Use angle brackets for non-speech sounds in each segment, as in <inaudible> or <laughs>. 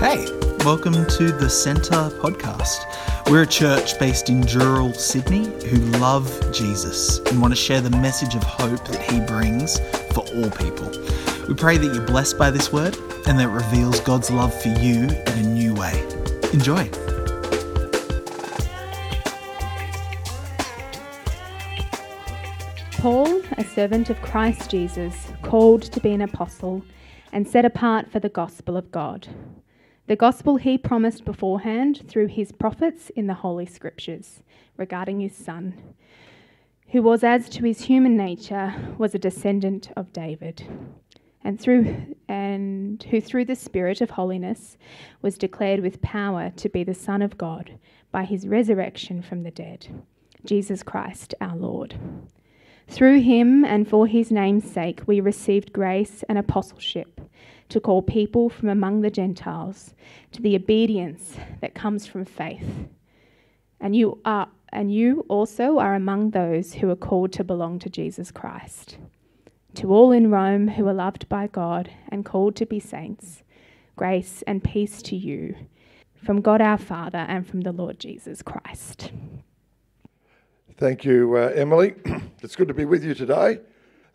Hey, welcome to the Centre podcast. We're a church based in Dural, Sydney, who love Jesus and want to share the message of hope that he brings for all people. We pray that you're blessed by this word and that it reveals God's love for you in a new way. Enjoy. Paul, a servant of Christ Jesus, called to be an apostle and set apart for the gospel of God. The gospel he promised beforehand through his prophets in the Holy Scriptures regarding his Son, who was, as to his human nature, was a descendant of David, and through and who through the Spirit of holiness was declared with power to be the Son of God by his resurrection from the dead, Jesus Christ our Lord. Through him and for his name's sake, we received grace and apostleship to call people from among the Gentiles to the obedience that comes from faith. And you are and you also are among those who are called to belong to Jesus Christ. To all in Rome who are loved by God and called to be saints, grace and peace to you from God our Father and from the Lord Jesus Christ. Thank you, uh, Emily. <clears throat> it's good to be with you today.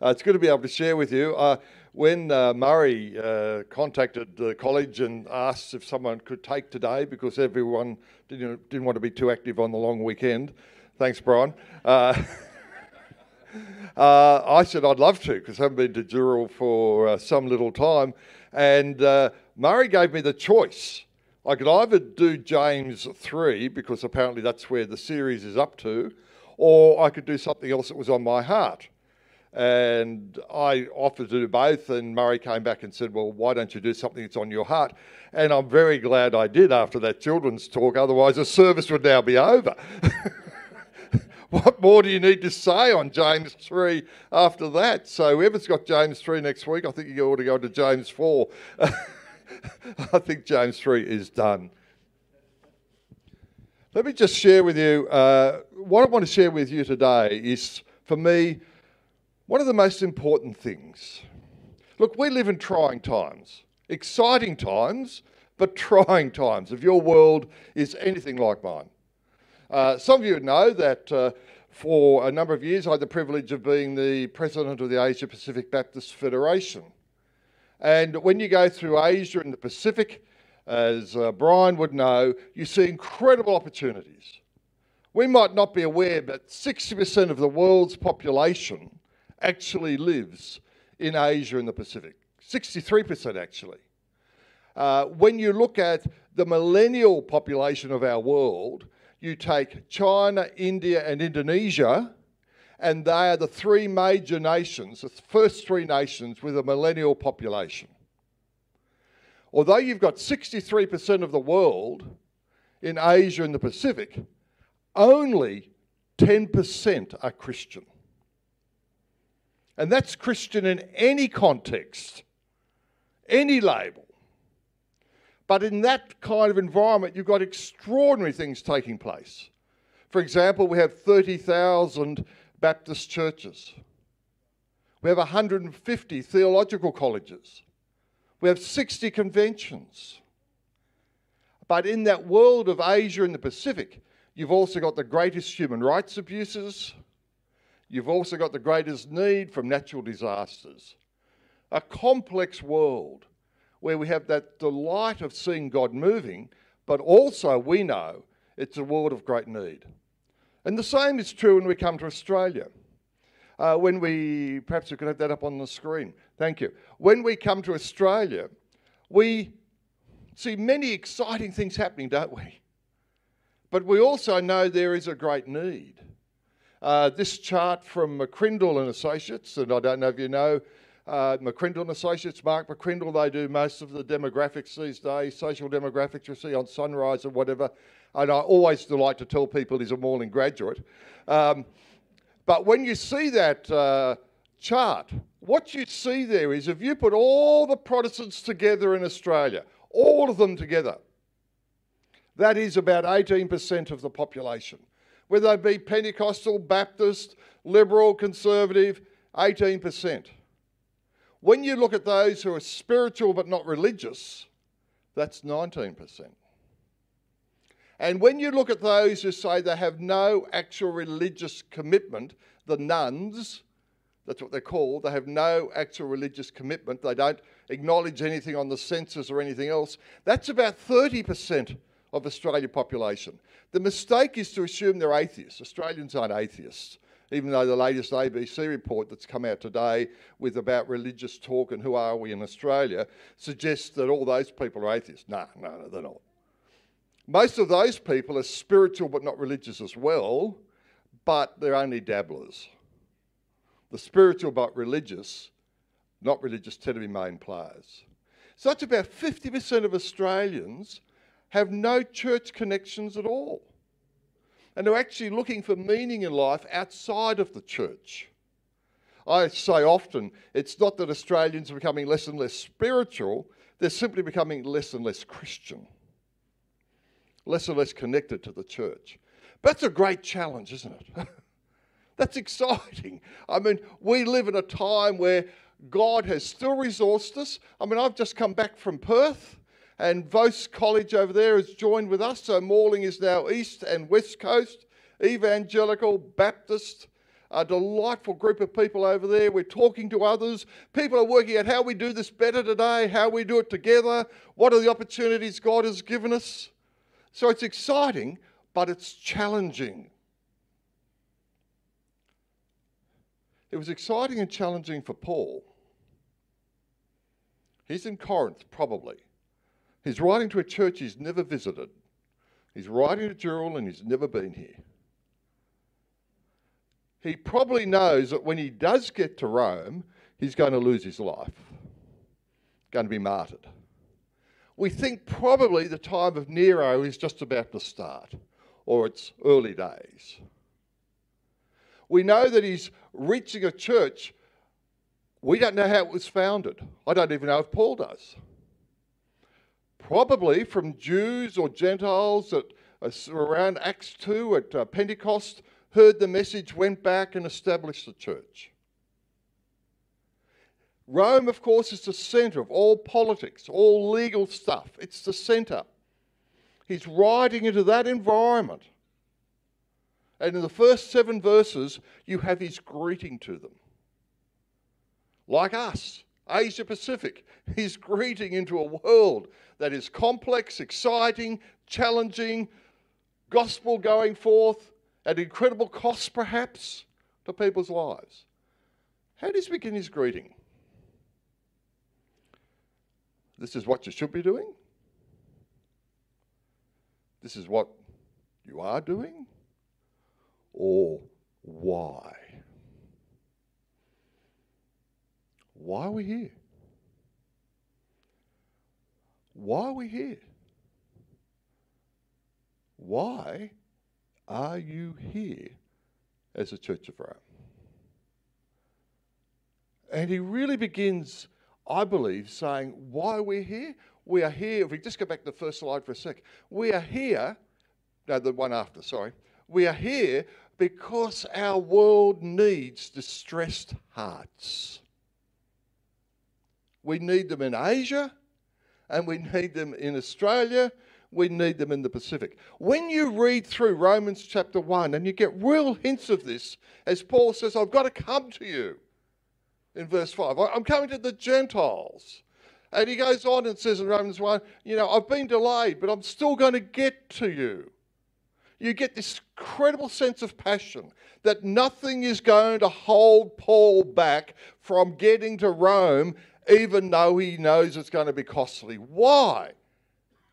Uh, it's good to be able to share with you. Uh, when uh, Murray uh, contacted the college and asked if someone could take today because everyone didn't, didn't want to be too active on the long weekend, thanks, Brian. Uh, <laughs> I said I'd love to because I haven't been to Dural for some little time. And Murray gave me the choice. I could either do James 3 because apparently that's where the series is up to or I could do something else that was on my heart. And I offered to do both, and Murray came back and said, Well, why don't you do something that's on your heart? And I'm very glad I did after that children's talk, otherwise, the service would now be over. <laughs> what more do you need to say on James 3 after that? So, whoever's got James 3 next week, I think you ought to go to James 4. <laughs> I think James 3 is done. Let me just share with you uh, what I want to share with you today is, for me, one of the most important things. Look, we live in trying times, exciting times, but <laughs> trying times. If your world is anything like mine, uh, some of you know that uh, for a number of years I had the privilege of being the president of the Asia Pacific Baptist Federation. And when you go through Asia and the Pacific, as uh, Brian would know, you see incredible opportunities. We might not be aware, but 60% of the world's population actually lives in Asia and the Pacific. 63% actually. Uh, when you look at the millennial population of our world, you take China, India, and Indonesia, and they are the three major nations, the first three nations with a millennial population. Although you've got 63% of the world in Asia and the Pacific, only 10% are Christian. And that's Christian in any context, any label. But in that kind of environment, you've got extraordinary things taking place. For example, we have 30,000 Baptist churches. We have 150 theological colleges. We have 60 conventions. But in that world of Asia and the Pacific, you've also got the greatest human rights abuses. You've also got the greatest need from natural disasters. A complex world where we have that delight of seeing God moving, but also we know it's a world of great need. And the same is true when we come to Australia. Uh, when we, perhaps we could have that up on the screen. Thank you. When we come to Australia, we see many exciting things happening, don't we? But we also know there is a great need. Uh, this chart from McCrindle and Associates, and I don't know if you know uh, McCrindle and Associates, Mark McCrindle, they do most of the demographics these days, social demographics you see on Sunrise or whatever. And I always delight to tell people he's a Morling graduate. Um, but when you see that uh, chart, what you see there is if you put all the Protestants together in Australia, all of them together, that is about 18% of the population. Whether they be Pentecostal, Baptist, Liberal, Conservative, 18%. When you look at those who are spiritual but not religious, That's 19%. And when you look at those who say they have no actual religious commitment, the nones, that's what they're called, they have no actual religious commitment, they don't acknowledge anything on the census or anything else, that's about 30% of Australian population. The mistake is to assume they're atheists. Australians aren't atheists, even though the latest ABC report that's come out today with about religious talk and who are we in Australia suggests that all those people are atheists. No, no, no, they're not. Most of those people are spiritual but not religious as well, but they're only dabblers. The spiritual but religious, not religious, tend to be main players. So that's about 50% of Australians have no church connections at all. And they're actually looking for meaning in life outside of the church. I say often, it's not that Australians are becoming less and less spiritual, they're simply becoming less and less Christian less and less connected to the church. That's a great challenge, isn't it? <laughs> that's exciting. I mean, we live in a time where God has still resourced us. I mean, I've just come back from Perth, and Vose College over there has joined with us. So Morling is now East and West Coast, Evangelical, Baptist. A delightful group of people over there. We're talking to others. People are working out how we do this better today, how we do it together, what are the opportunities God has given us. So it's exciting, but it's challenging. It was exciting and challenging for Paul. He's in Corinth, probably. He's writing to a church he's never visited. He's writing to Jerusalem and he's never been here. He probably knows that when he does get to Rome, he's going to lose his life, going to be martyred we think probably the time of Nero is just about to start, or its early days. We know that he's reaching a church. We don't know how it was founded. I don't even know if Paul does. Probably from Jews or Gentiles that around Acts 2 at uh, Pentecost heard the message, went back and established the church. Rome, of course, is the centre of all politics, all legal stuff. It's the centre. He's riding into that environment. And in the first seven verses, you have his greeting to them. Like us, Asia Pacific, his greeting into a world that is complex, exciting, challenging, gospel going forth at incredible cost, perhaps, to people's lives. How does he begin his greeting? This is what you should be doing? This is what you are doing? Or why? Why are we here? Why are we here? Why are you here as a Church of Rome? And he really begins I believe, saying why we're here. We are here, if we just go back to the first slide for a sec, we are here, no, the one after, sorry. We are here because our world needs distressed hearts. We need them in Asia, and we need them in Australia, we need them in the Pacific. When you read through Romans chapter 1, and you get real hints of this, as Paul says, I've got to come to you in verse 5. I'm coming to the Gentiles. And he goes on and says in Romans 1, you know, I've been delayed, but I'm still going to get to you. You get this incredible sense of passion that nothing is going to hold Paul back from getting to Rome, even though he knows it's going to be costly. Why?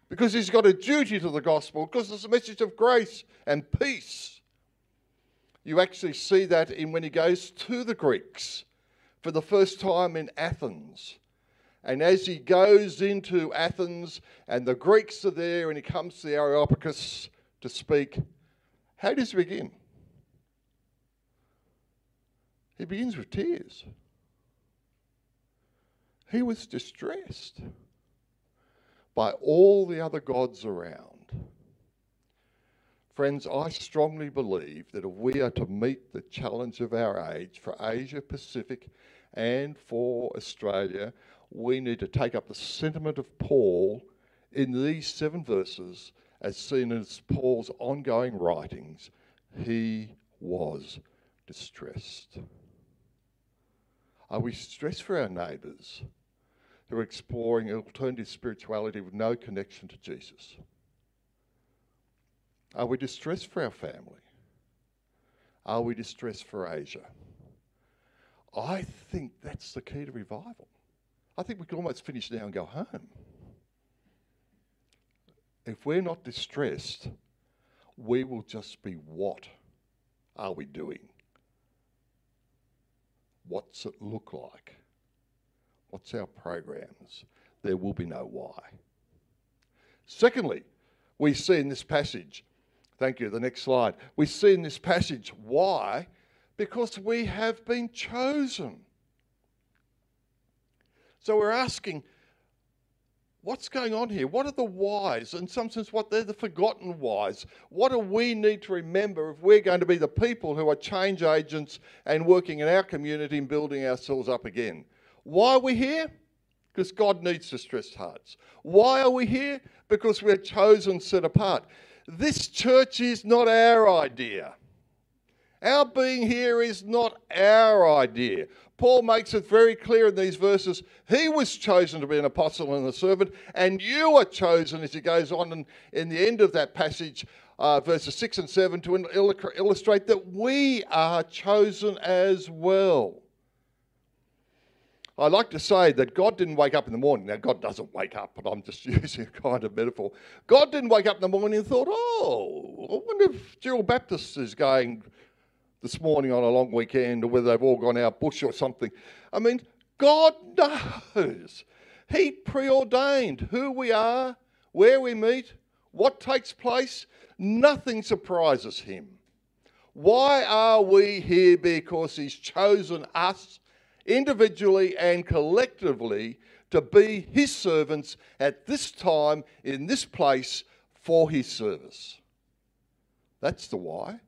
Because he's got a duty to the gospel, because it's a message of grace and peace. You actually see that in when he goes to the Greeks for the first time in Athens. And as he goes into Athens and the Greeks are there and he comes to the Areopagus to speak, how does he begin? He begins with tears. He was distressed by all the other gods around. Friends, I strongly believe that if we are to meet the challenge of our age for Asia Pacific and for Australia, we need to take up the sentiment of Paul in these seven verses, as seen in Paul's ongoing writings, he was distressed. Are we stressed for our neighbours who are exploring alternative spirituality with no connection to Jesus? Are we distressed for our family? Are we distressed for Asia? I think that's the key to revival. I think we can almost finish now and go home. If we're not distressed, we will just be what are we doing? What's it look like? What's our programs? There will be no why. Secondly, we see in this passage, thank you, the next slide, we see in this passage why because we have been chosen. So we're asking, what's going on here? What are the whys? In some sense, what they're the forgotten whys. What do we need to remember if we're going to be the people who are change agents and working in our community and building ourselves up again? Why are we here? Because God needs distressed hearts. Why are we here? Because we're chosen, set apart. This church is not our idea. Our being here is not our idea. Paul makes it very clear in these verses. He was chosen to be an apostle and a servant, and you are chosen, as he goes on in, in the end of that passage, uh, verses 6 and 7, to illustrate that we are chosen as well. I like to say that God didn't wake up in the morning. Now, God doesn't wake up, but I'm just <laughs> using a kind of metaphor. God didn't wake up in the morning and thought, oh, I wonder if Dural Baptist is going this morning on a long weekend or whether they've all gone out bush or something. I mean, God knows. He preordained who we are, where we meet, what takes place. Nothing surprises him. Why are we here? Because he's chosen us individually and collectively to be his servants at this time, in this place, for his service. That's the why.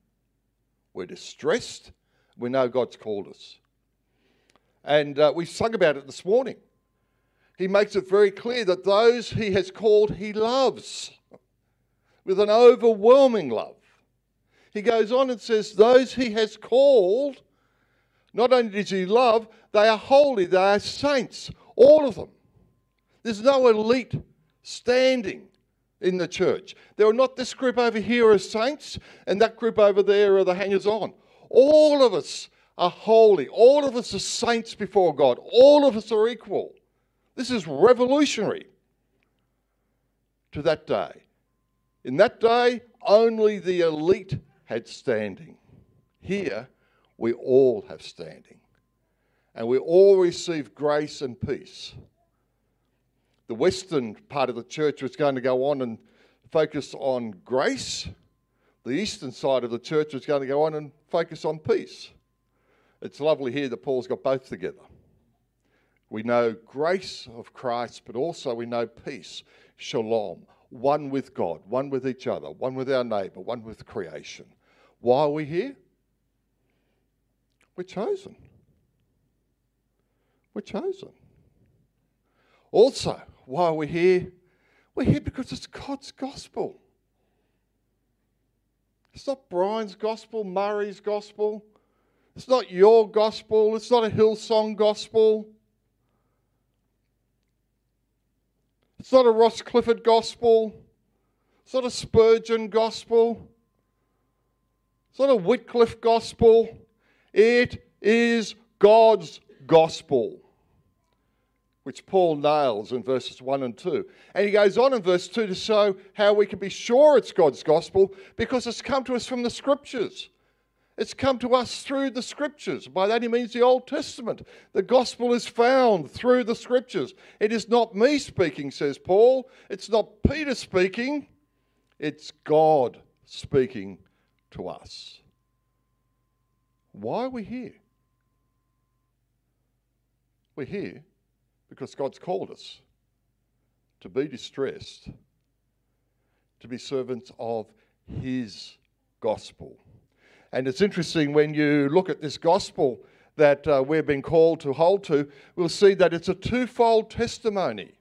We're distressed. We know God's called us. And uh, we sung about it this morning. He makes it very clear that those he has called, he loves with an overwhelming love. He goes on and says, Those he has called, not only does he love, they are holy, they are saints, all of them. There's no elite standing in the church. There are not this group over here as saints and that group over there are the hangers on. All of us are holy. All of us are saints before God. All of us are equal. This is revolutionary to that day. In that day, only the elite had standing. Here, we all have standing. And we all receive grace and peace the western part of the church was going to go on and focus on grace. The eastern side of the church was going to go on and focus on peace. It's lovely here that Paul's got both together. We know grace of Christ, but also we know peace, shalom, one with God, one with each other, one with our neighbour, one with creation. Why are we here? We're chosen. We're chosen. Also, why we're here? We're here because it's God's gospel. It's not Brian's gospel, Murray's gospel. It's not your gospel. It's not a Hillsong gospel. It's not a Ross Clifford gospel. It's not a Spurgeon gospel. It's not a Wycliffe gospel. It is God's gospel which Paul nails in verses 1 and 2. And he goes on in verse 2 to show how we can be sure it's God's gospel because it's come to us from the scriptures. It's come to us through the scriptures. By that he means the Old Testament. The gospel is found through the scriptures. It is not me speaking, says Paul. It's not Peter speaking. It's God speaking to us. Why are we here? We're here because God's called us to be distressed, to be servants of His gospel. And it's interesting when you look at this gospel that uh, we've been called to hold to, we'll see that it's a twofold testimony.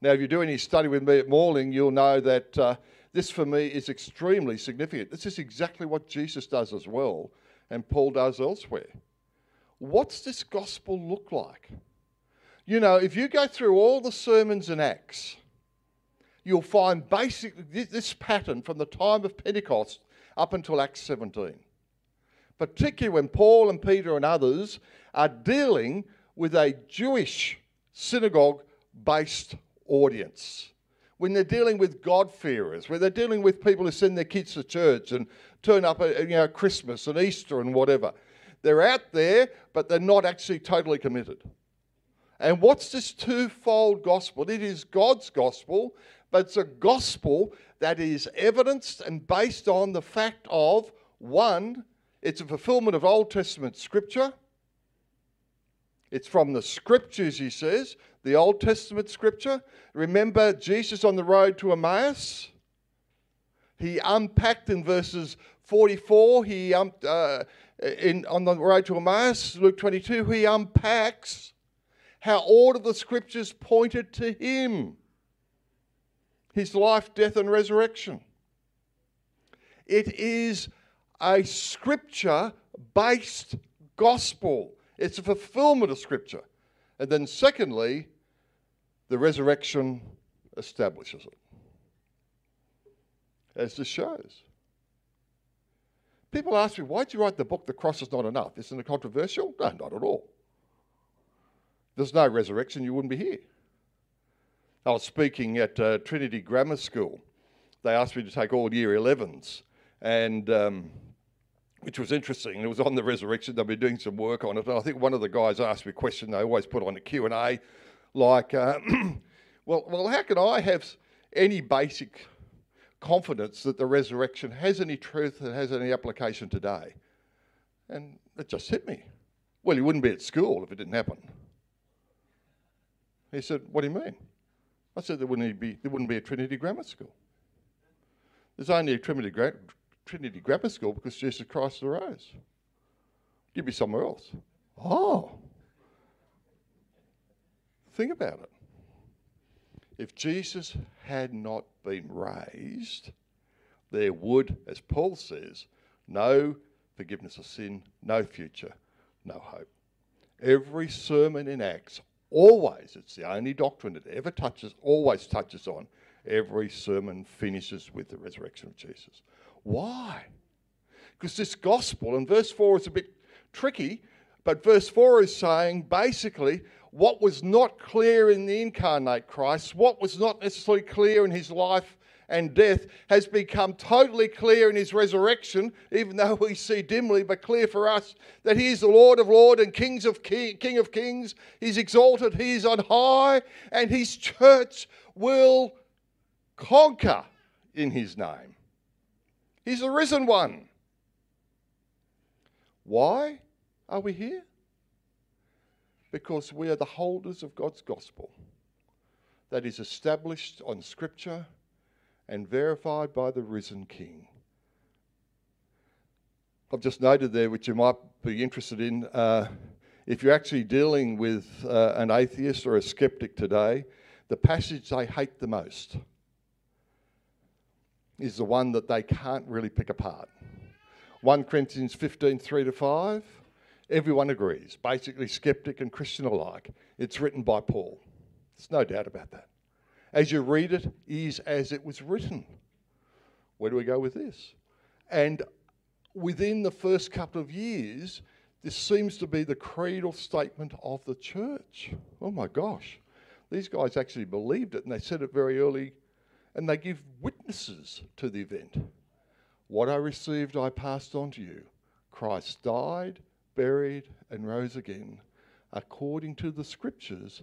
Now, if you do any study with me at Morling, you'll know that uh, this for me is extremely significant. This is exactly what Jesus does as well, and Paul does elsewhere. What's this gospel look like? You know, if you go through all the sermons in Acts, you'll find basically this pattern from the time of Pentecost up until Acts 17. Particularly when Paul and Peter and others are dealing with a Jewish synagogue based audience. When they're dealing with God-fearers, when they're dealing with people who send their kids to church and turn up at you know, Christmas and Easter and whatever. They're out there, but they're not actually totally committed. And what's this twofold gospel? It is God's gospel, but it's a gospel that is evidenced and based on the fact of one, it's a fulfillment of Old Testament scripture. It's from the scriptures, he says, the Old Testament scripture. Remember Jesus on the road to Emmaus? He unpacked in verses 44, he um, uh, in, on the road to Emmaus, Luke 22, he unpacks how all of the scriptures pointed to him his life, death, and resurrection. It is a scripture based gospel, it's a fulfillment of scripture. And then, secondly, the resurrection establishes it, as this shows. People ask me, why'd you write the book, The Cross is Not Enough? Isn't it controversial? No, not at all. There's no resurrection, you wouldn't be here. I was speaking at uh, Trinity Grammar School. They asked me to take all year 11s, and um, which was interesting. It was on the resurrection. They've been doing some work on it. And I think one of the guys asked me a question they always put on the Q&A, like, uh, <clears throat> well, well, how can I have any basic confidence that the resurrection has any truth and has any application today? And it just hit me. Well, you wouldn't be at school if it didn't happen. He said, what do you mean? I said, there wouldn't be, there wouldn't be a Trinity Grammar School. There's only a Trinity, Gra- Trinity Grammar School because Jesus Christ arose. You'd be somewhere else. Oh. Think about it. If Jesus had not been raised, there would, as Paul says, no forgiveness of sin, no future, no hope. Every sermon in Acts, always, it's the only doctrine it ever touches, always touches on, every sermon finishes with the resurrection of Jesus. Why? Because this gospel, and verse 4 is a bit tricky, but verse 4 is saying basically what was not clear in the incarnate Christ, what was not necessarily clear in his life and death, has become totally clear in his resurrection, even though we see dimly, but clear for us that he is the Lord of Lords and Kings of King, King of Kings. He's exalted, he is on high, and his church will conquer in his name. He's the risen one. Why are we here? Because we are the holders of God's gospel that is established on Scripture and verified by the risen King. I've just noted there, which you might be interested in. Uh, if you're actually dealing with uh, an atheist or a skeptic today, the passage they hate the most is the one that they can't really pick apart. 1 Corinthians 15 3 to 5. Everyone agrees, basically, skeptic and Christian alike. It's written by Paul. There's no doubt about that. As you read it, is as it was written. Where do we go with this? And within the first couple of years, this seems to be the creedal statement of the church. Oh my gosh. These guys actually believed it and they said it very early and they give witnesses to the event. What I received, I passed on to you. Christ died, buried, and rose again, according to the scriptures,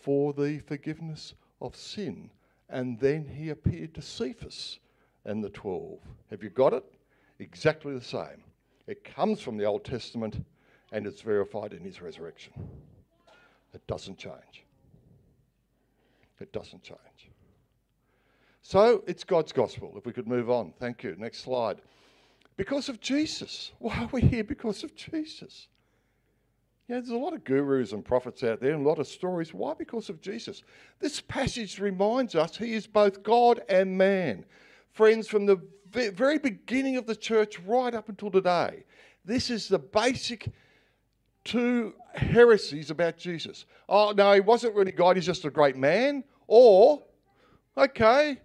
for the forgiveness of sin. And then he appeared to Cephas and the twelve. Have you got it? Exactly the same. It comes from the Old Testament and it's verified in his resurrection. It doesn't change. It doesn't change. So it's God's gospel. If we could move on. Thank you. Next slide. Because of Jesus. Why are we here? Because of Jesus. Know, there's a lot of gurus and prophets out there and a lot of stories. Why? Because of Jesus. This passage reminds us he is both God and man. Friends, from the very beginning of the church right up until today, this is the basic two heresies about Jesus. Oh, no, he wasn't really God, he's just a great man. Or, okay,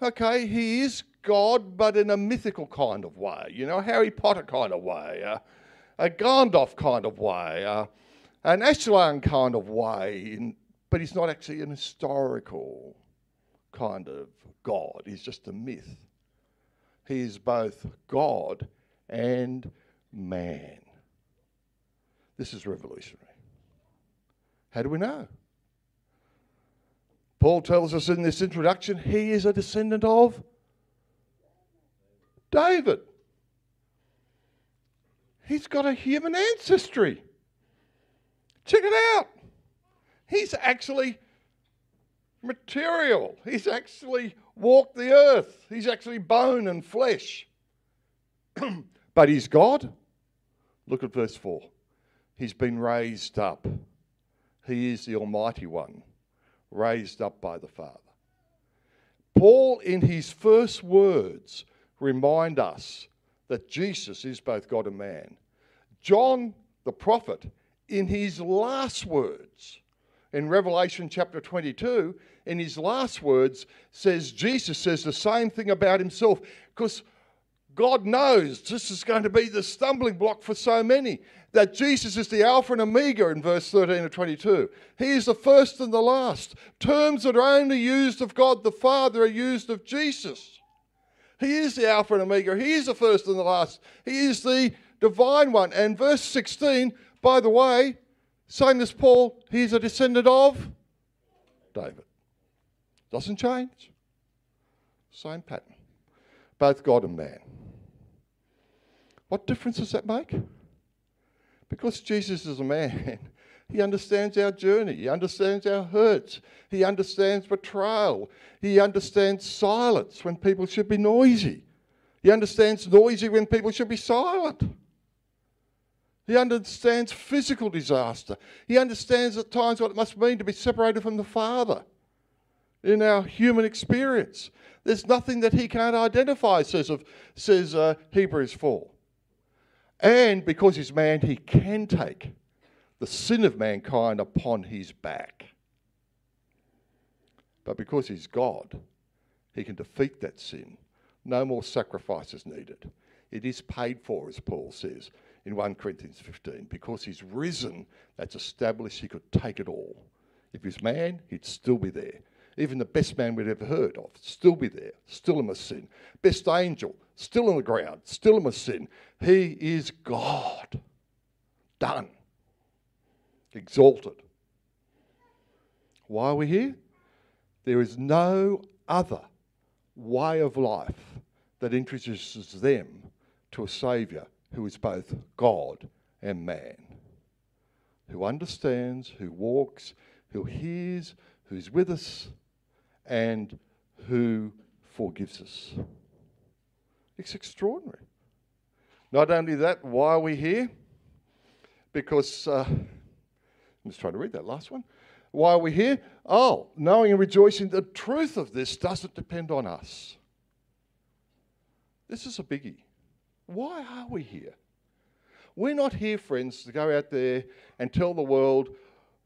okay, he is God, but in a mythical kind of way, you know, Harry Potter kind of way. Uh, a Gandalf kind of way, uh, an Aslan kind of way, in, but he's not actually an historical kind of God. He's just a myth. He is both God and man. This is revolutionary. How do we know? Paul tells us in this introduction he is a descendant of David. He's got a human ancestry. Check it out. He's actually material. He's actually walked the earth. He's actually bone and flesh. <clears throat> but he's God. Look at verse 4. He's been raised up. He is the Almighty One, raised up by the Father. Paul, in his first words, remind us that Jesus is both God and man. John the prophet, in his last words, in Revelation chapter 22, in his last words, says Jesus says the same thing about himself because God knows this is going to be the stumbling block for so many that Jesus is the Alpha and Omega in verse 13 of 22. He is the first and the last. Terms that are only used of God the Father are used of Jesus. He is the Alpha and Omega. He is the first and the last. He is the divine one. And verse 16, by the way, same as Paul, he's a descendant of David. Doesn't change. Same pattern. Both God and man. What difference does that make? Because Jesus is a man, he understands our journey, he understands our hurts, he understands betrayal, he understands silence when people should be noisy, he understands noisy when people should be silent. He understands physical disaster. He understands at times what it must mean to be separated from the Father in our human experience. There's nothing that he can't identify, says, of, says uh, Hebrews 4. And because he's man, he can take the sin of mankind upon his back. But because he's God, he can defeat that sin. No more sacrifices needed. It is paid for, as Paul says in 1 Corinthians 15. Because he's risen, that's established he could take it all. If he's man, he'd still be there. Even the best man we'd ever heard of, still be there, still in a sin. Best angel, still on the ground, still in a sin. He is God. Done. Exalted. Why are we here? There is no other way of life that introduces them to a Saviour who is both God and man, who understands, who walks, who hears, who's with us, and who forgives us. It's extraordinary. Not only that, why are we here? Because, uh, I'm just trying to read that last one. Why are we here? Oh, knowing and rejoicing the truth of this doesn't depend on us. This is a biggie. Why are we here? We're not here, friends, to go out there and tell the world,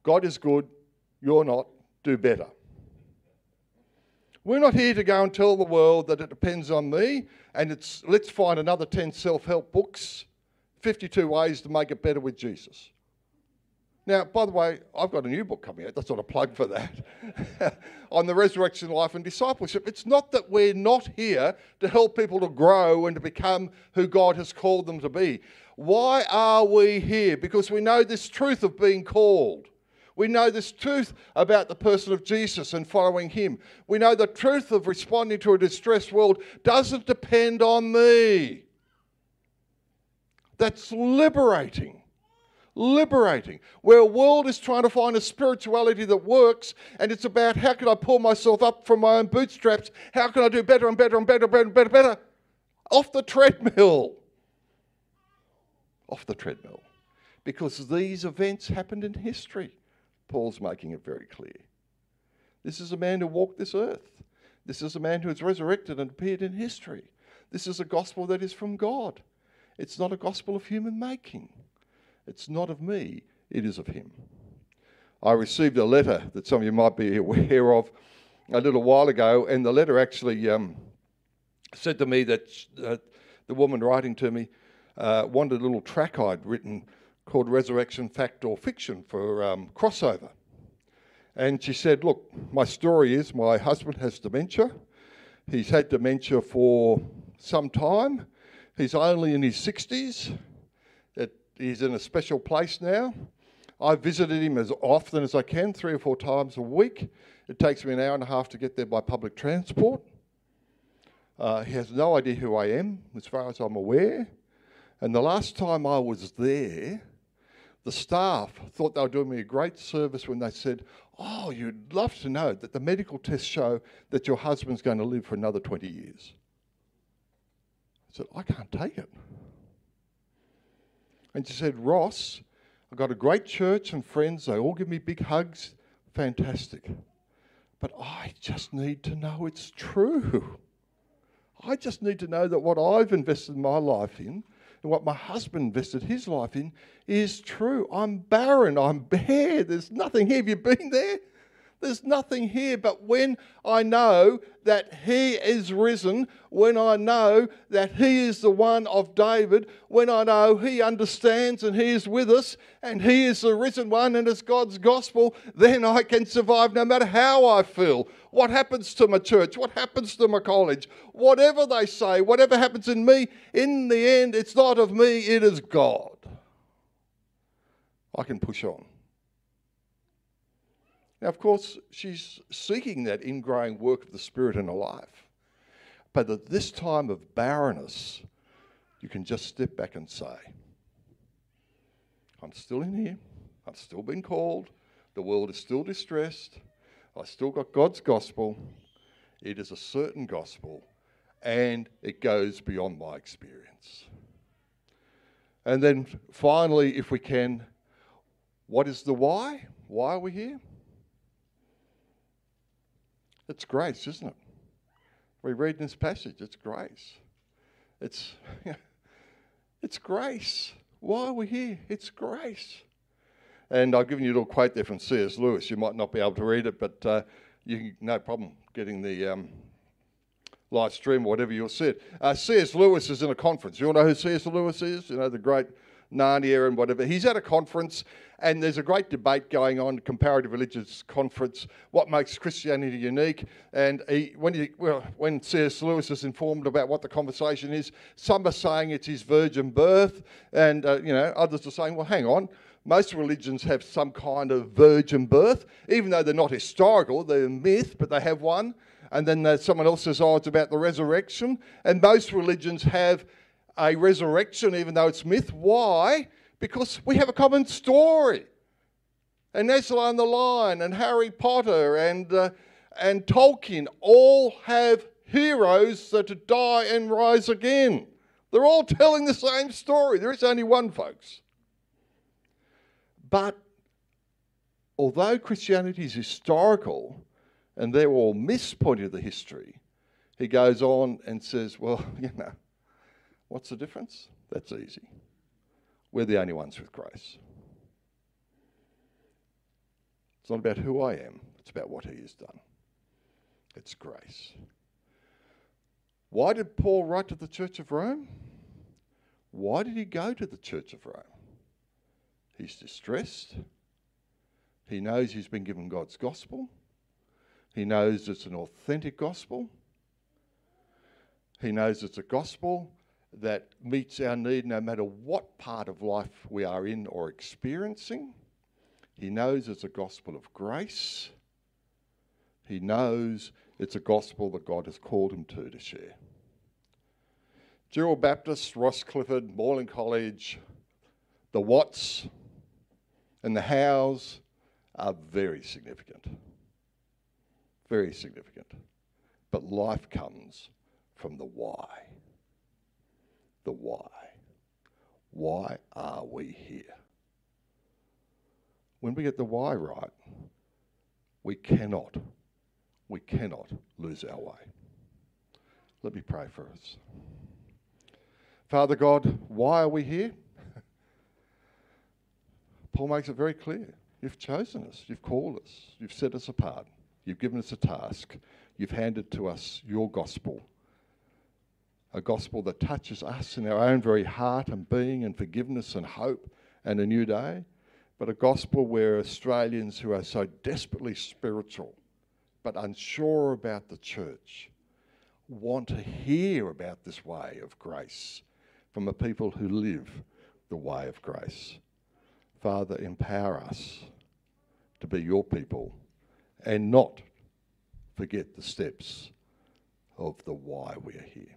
God is good, you're not, do better. We're not here to go and tell the world that it depends on me and it's let's find another 10 self help books, 52 ways to make it better with Jesus. Now, by the way, I've got a new book coming out. That's not a plug for that. <laughs> on the resurrection, life, and discipleship. It's not that we're not here to help people to grow and to become who God has called them to be. Why are we here? Because we know this truth of being called. We know this truth about the person of Jesus and following him. We know the truth of responding to a distressed world doesn't depend on me. That's liberating liberating, where a world is trying to find a spirituality that works, and it's about how can I pull myself up from my own bootstraps? How can I do better and better and better and better and better, better? Off the treadmill. Off the treadmill. because these events happened in history. Paul's making it very clear. This is a man who walked this earth. This is a man who has resurrected and appeared in history. This is a gospel that is from God. It's not a gospel of human making. It's not of me, it is of him. I received a letter that some of you might be <laughs> aware of a little while ago, and the letter actually um, said to me that uh, the woman writing to me uh, wanted a little track I'd written called Resurrection Fact or Fiction for um, crossover. And she said, Look, my story is my husband has dementia. He's had dementia for some time. He's only in his 60s. He's in a special place now. I visited him as often as I can, three or four times a week. It takes me an hour and a half to get there by public transport. Uh, he has no idea who I am, as far as I'm aware. And the last time I was there, the staff thought they were doing me a great service when they said, Oh, you'd love to know that the medical tests show that your husband's going to live for another 20 years. I said, I can't take it. And she said, Ross, I've got a great church and friends. They all give me big hugs. Fantastic. But I just need to know it's true. I just need to know that what I've invested my life in and what my husband invested his life in is true. I'm barren. I'm bare. There's nothing here. Have you been there? There's nothing here. But when I know that He is risen, when I know that He is the one of David, when I know He understands and He is with us and He is the risen one and it's God's gospel, then I can survive no matter how I feel. What happens to my church? What happens to my college? Whatever they say, whatever happens in me, in the end, it's not of me, it is God. I can push on. Now, of course, she's seeking that ingrowing work of the Spirit in her life. But at this time of barrenness, you can just step back and say, I'm still in here. I've still been called. The world is still distressed. I still got God's gospel. It is a certain gospel, and it goes beyond my experience. And then finally, if we can, what is the why? Why are we here? It's grace, isn't it? We read in this passage, it's grace. It's, <laughs> it's grace. Why are we here? It's grace. And I've given you a little quote there from C.S. Lewis. You might not be able to read it, but uh, you no problem getting the um, live stream or whatever you'll see it. Uh, C.S. Lewis is in a conference. You all know who C.S. Lewis is? You know, the great Narnia and whatever. He's at a conference, and there's a great debate going on, comparative religious conference, what makes Christianity unique. And he, when, he, well, when C.S. Lewis is informed about what the conversation is, some are saying it's his virgin birth, and uh, you know others are saying, well, hang on. Most religions have some kind of virgin birth, even though they're not historical, they're a myth, but they have one. And then uh, someone else says, oh, it's about the resurrection. And most religions have a resurrection, even though it's myth. Why? Because we have a common story. And Ursula and the Lion and Harry Potter and, uh, and Tolkien all have heroes that die and rise again. They're all telling the same story. There is only one, folks. But although Christianity is historical and they're all mispointed the history, he goes on and says, well, <laughs> you know, What's the difference? That's easy. We're the only ones with grace. It's not about who I am, it's about what He has done. It's grace. Why did Paul write to the Church of Rome? Why did he go to the Church of Rome? He's distressed. He knows he's been given God's gospel. He knows it's an authentic gospel. He knows it's a gospel that meets our need no matter what part of life we are in or experiencing. He knows it's a gospel of grace. He knows it's a gospel that God has called him to to share. Dural Baptist, Ross Clifford, Morling College, the whats and the hows are very significant. Very significant. But life comes from the why the why. Why are we here? when we get the why right, we cannot, we cannot lose our way. Let me pray for us. Father God, why are we here? <laughs> Paul makes it very clear. You've chosen us, you've called us, you've set us apart, you've given us a task, you've handed to us your gospel. A gospel that touches us in our own very heart and being and forgiveness and hope and a new day, but a gospel where Australians who are so desperately spiritual but unsure about the church want to hear about this way of grace from a people who live the way of grace. Father, empower us to be your people and not forget the steps of the why we are here.